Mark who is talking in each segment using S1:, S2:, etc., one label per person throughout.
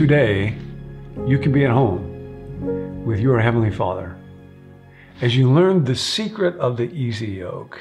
S1: today you can be at home with your Heavenly Father as you learn the secret of the easy yoke.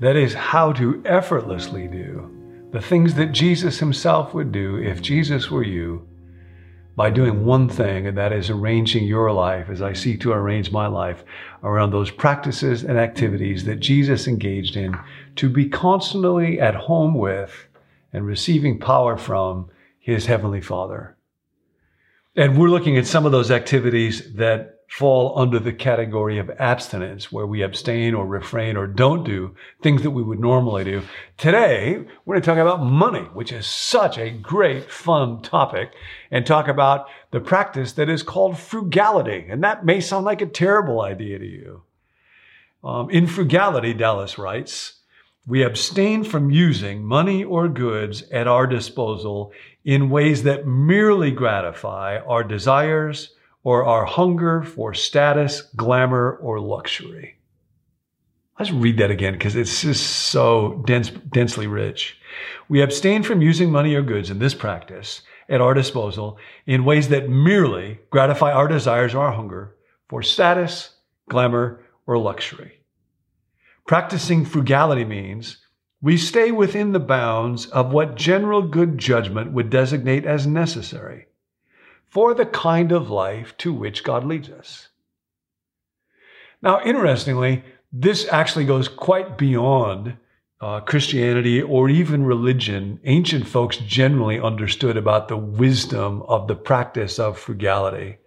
S1: That is, how to effortlessly do the things that Jesus Himself would do if Jesus were you by doing one thing, and that is arranging your life as I seek to arrange my life around those practices and activities that Jesus engaged in to be constantly at home with and receiving power from His Heavenly Father. And we're looking at some of those activities that fall under the category of abstinence, where we abstain or refrain or don't do things that we would normally do. Today, we're going to talk about money, which is such a great, fun topic, and talk about the practice that is called frugality. And that may sound like a terrible idea to you. Um, in frugality, Dallas writes, we abstain from using money or goods at our disposal in ways that merely gratify our desires or our hunger for status, glamour, or luxury. Let's read that again because it's just so dense, densely rich. We abstain from using money or goods in this practice at our disposal in ways that merely gratify our desires or our hunger for status, glamour, or luxury. Practicing frugality means we stay within the bounds of what general good judgment would designate as necessary for the kind of life to which God leads us. Now, interestingly, this actually goes quite beyond uh, Christianity or even religion. Ancient folks generally understood about the wisdom of the practice of frugality.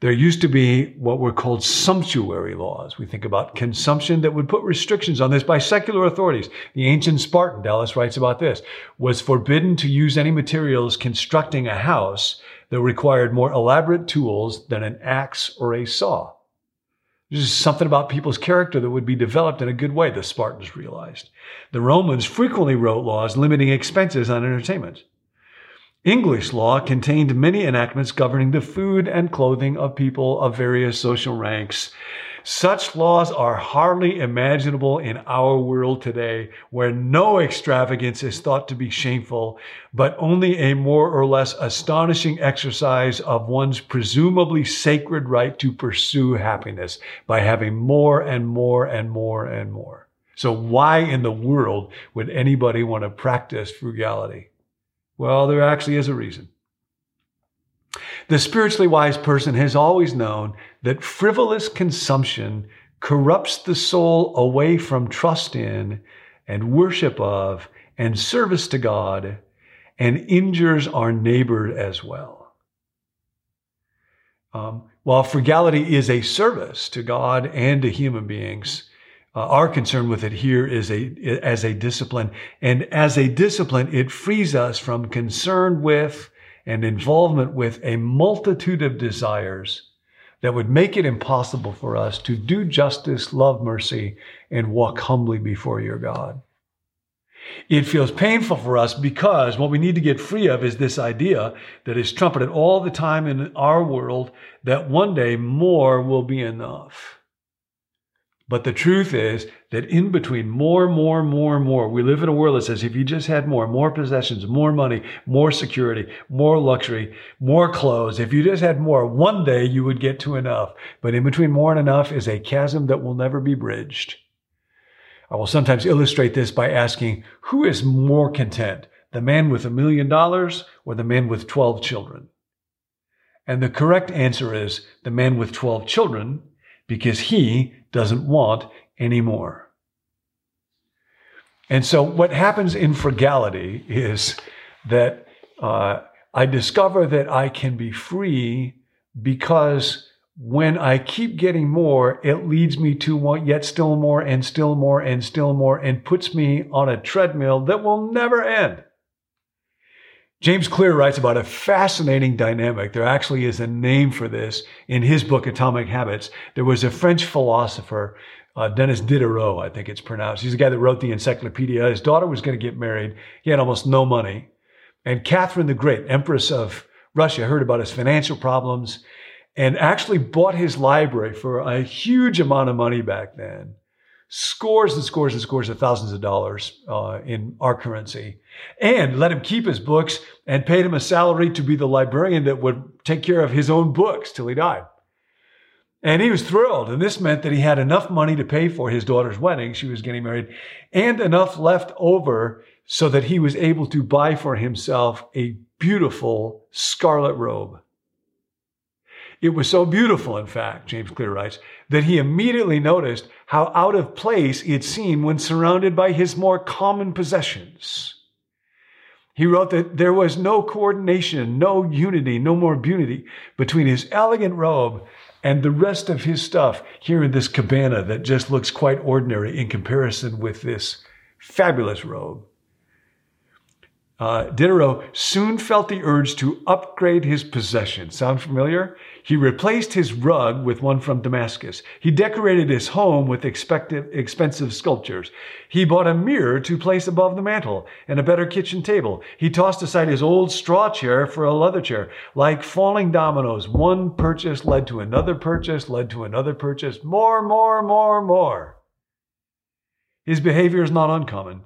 S1: There used to be what were called sumptuary laws. We think about consumption that would put restrictions on this by secular authorities. The ancient Spartan, Dallas writes about this, was forbidden to use any materials constructing a house that required more elaborate tools than an axe or a saw. There's just something about people's character that would be developed in a good way, the Spartans realized. The Romans frequently wrote laws limiting expenses on entertainment. English law contained many enactments governing the food and clothing of people of various social ranks. Such laws are hardly imaginable in our world today, where no extravagance is thought to be shameful, but only a more or less astonishing exercise of one's presumably sacred right to pursue happiness by having more and more and more and more. So why in the world would anybody want to practice frugality? Well, there actually is a reason. The spiritually wise person has always known that frivolous consumption corrupts the soul away from trust in and worship of and service to God and injures our neighbor as well. Um, while frugality is a service to God and to human beings, uh, our concern with it here is a as a discipline, and as a discipline, it frees us from concern with and involvement with a multitude of desires that would make it impossible for us to do justice, love mercy, and walk humbly before your God. It feels painful for us because what we need to get free of is this idea that is trumpeted all the time in our world that one day more will be enough. But the truth is that in between more, more, more, more, we live in a world that says if you just had more, more possessions, more money, more security, more luxury, more clothes, if you just had more, one day you would get to enough. But in between more and enough is a chasm that will never be bridged. I will sometimes illustrate this by asking, who is more content? The man with a million dollars or the man with 12 children? And the correct answer is the man with 12 children because he doesn't want any more. And so what happens in frugality is that uh, I discover that I can be free because when I keep getting more, it leads me to want yet still more and still more and still more and puts me on a treadmill that will never end. James Clear writes about a fascinating dynamic. There actually is a name for this in his book, Atomic Habits. There was a French philosopher, uh, Denis Diderot, I think it's pronounced. He's the guy that wrote the encyclopedia. His daughter was going to get married. He had almost no money. And Catherine the Great, Empress of Russia, heard about his financial problems and actually bought his library for a huge amount of money back then scores and scores and scores of thousands of dollars uh, in our currency and let him keep his books and paid him a salary to be the librarian that would take care of his own books till he died. And he was thrilled. And this meant that he had enough money to pay for his daughter's wedding. She was getting married and enough left over so that he was able to buy for himself a beautiful scarlet robe. It was so beautiful, in fact, James Clear writes, that he immediately noticed how out of place it seemed when surrounded by his more common possessions. He wrote that there was no coordination, no unity, no more beauty between his elegant robe and the rest of his stuff here in this cabana that just looks quite ordinary in comparison with this fabulous robe. Uh, Diderot soon felt the urge to upgrade his possessions. Sound familiar? He replaced his rug with one from Damascus. He decorated his home with expensive sculptures. He bought a mirror to place above the mantel and a better kitchen table. He tossed aside his old straw chair for a leather chair. Like falling dominoes, one purchase led to another purchase, led to another purchase, more, more, more, more. His behavior is not uncommon.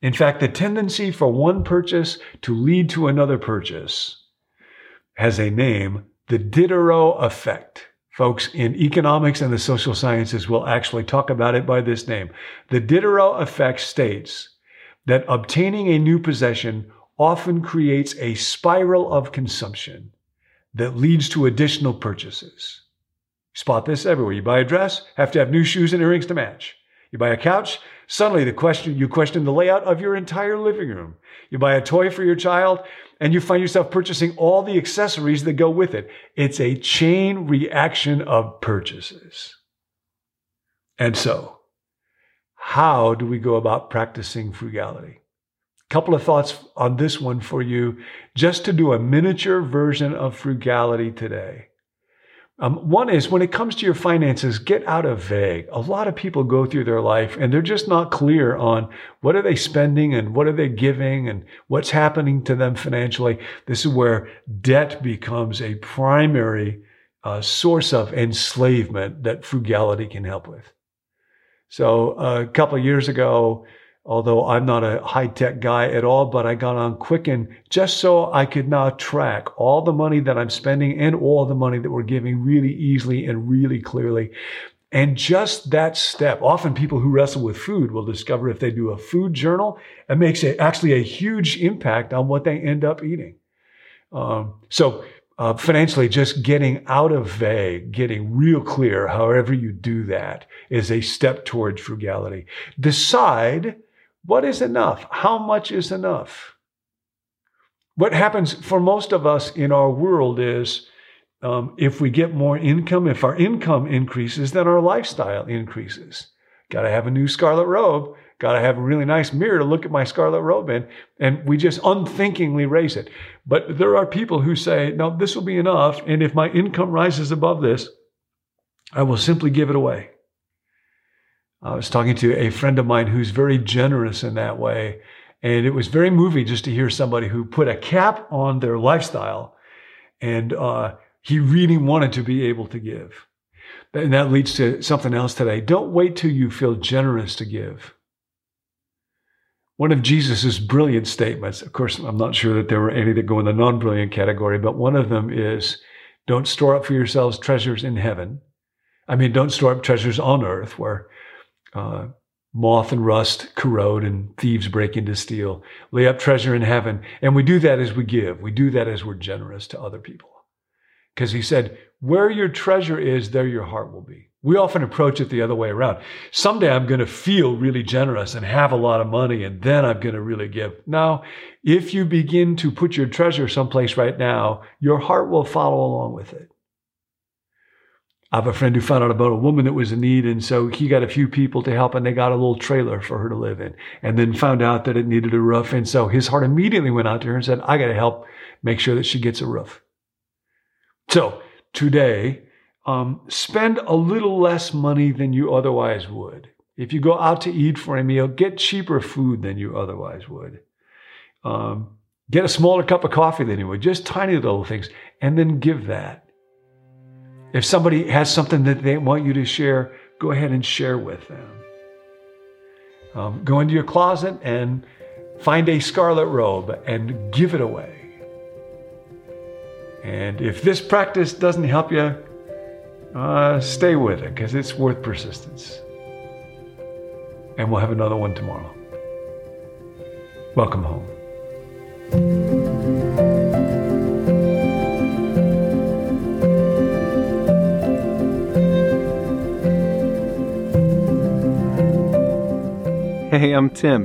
S1: In fact, the tendency for one purchase to lead to another purchase has a name, the Diderot effect. Folks in economics and the social sciences will actually talk about it by this name. The Diderot effect states that obtaining a new possession often creates a spiral of consumption that leads to additional purchases. Spot this everywhere. You buy a dress, have to have new shoes and earrings to match. You buy a couch, suddenly the question you question the layout of your entire living room. You buy a toy for your child and you find yourself purchasing all the accessories that go with it. It's a chain reaction of purchases. And so, how do we go about practicing frugality? A couple of thoughts on this one for you, just to do a miniature version of frugality today. Um, one is when it comes to your finances, get out of vague. A lot of people go through their life and they're just not clear on what are they spending and what are they giving and what's happening to them financially. This is where debt becomes a primary uh, source of enslavement that frugality can help with. So a couple of years ago, although I'm not a high tech guy at all, but I got on Quicken just so I could now track all the money that I'm spending and all the money that we're giving really easily and really clearly. And just that step, often people who wrestle with food will discover if they do a food journal, it makes a, actually a huge impact on what they end up eating. Um, so uh, financially, just getting out of vague, getting real clear, however you do that, is a step towards frugality. Decide what is enough? How much is enough? What happens for most of us in our world is um, if we get more income, if our income increases, then our lifestyle increases. Got to have a new scarlet robe. Got to have a really nice mirror to look at my scarlet robe in. And we just unthinkingly raise it. But there are people who say, no, this will be enough. And if my income rises above this, I will simply give it away. I was talking to a friend of mine who's very generous in that way. And it was very moving just to hear somebody who put a cap on their lifestyle and uh, he really wanted to be able to give. And that leads to something else today. Don't wait till you feel generous to give. One of Jesus' brilliant statements, of course, I'm not sure that there were any that go in the non brilliant category, but one of them is don't store up for yourselves treasures in heaven. I mean, don't store up treasures on earth where uh, moth and rust corrode and thieves break into steal. Lay up treasure in heaven. And we do that as we give. We do that as we're generous to other people. Because he said, where your treasure is, there your heart will be. We often approach it the other way around. Someday I'm going to feel really generous and have a lot of money, and then I'm going to really give. Now, if you begin to put your treasure someplace right now, your heart will follow along with it. I have a friend who found out about a woman that was in need, and so he got a few people to help, and they got a little trailer for her to live in, and then found out that it needed a roof, and so his heart immediately went out to her and said, "I got to help make sure that she gets a roof." So today, um, spend a little less money than you otherwise would. If you go out to eat for a meal, get cheaper food than you otherwise would. Um, get a smaller cup of coffee than you would. Just tiny little things, and then give that. If somebody has something that they want you to share, go ahead and share with them. Um, go into your closet and find a scarlet robe and give it away. And if this practice doesn't help you, uh, stay with it because it's worth persistence. And we'll have another one tomorrow. Welcome home.
S2: Hey, I'm Tim.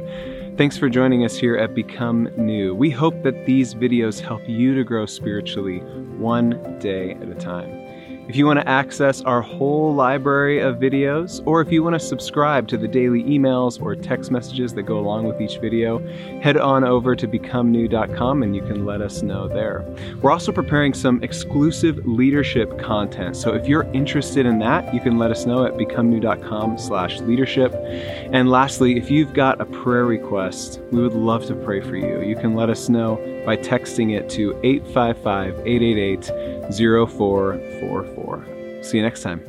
S2: Thanks for joining us here at Become New. We hope that these videos help you to grow spiritually one day at a time. If you want to access our whole library of videos, or if you want to subscribe to the daily emails or text messages that go along with each video, head on over to becomenew.com and you can let us know there. We're also preparing some exclusive leadership content. So if you're interested in that, you can let us know at becomenew.com slash leadership. And lastly, if you've got a prayer request, we would love to pray for you. You can let us know by texting it to 855 888 0444. See you next time.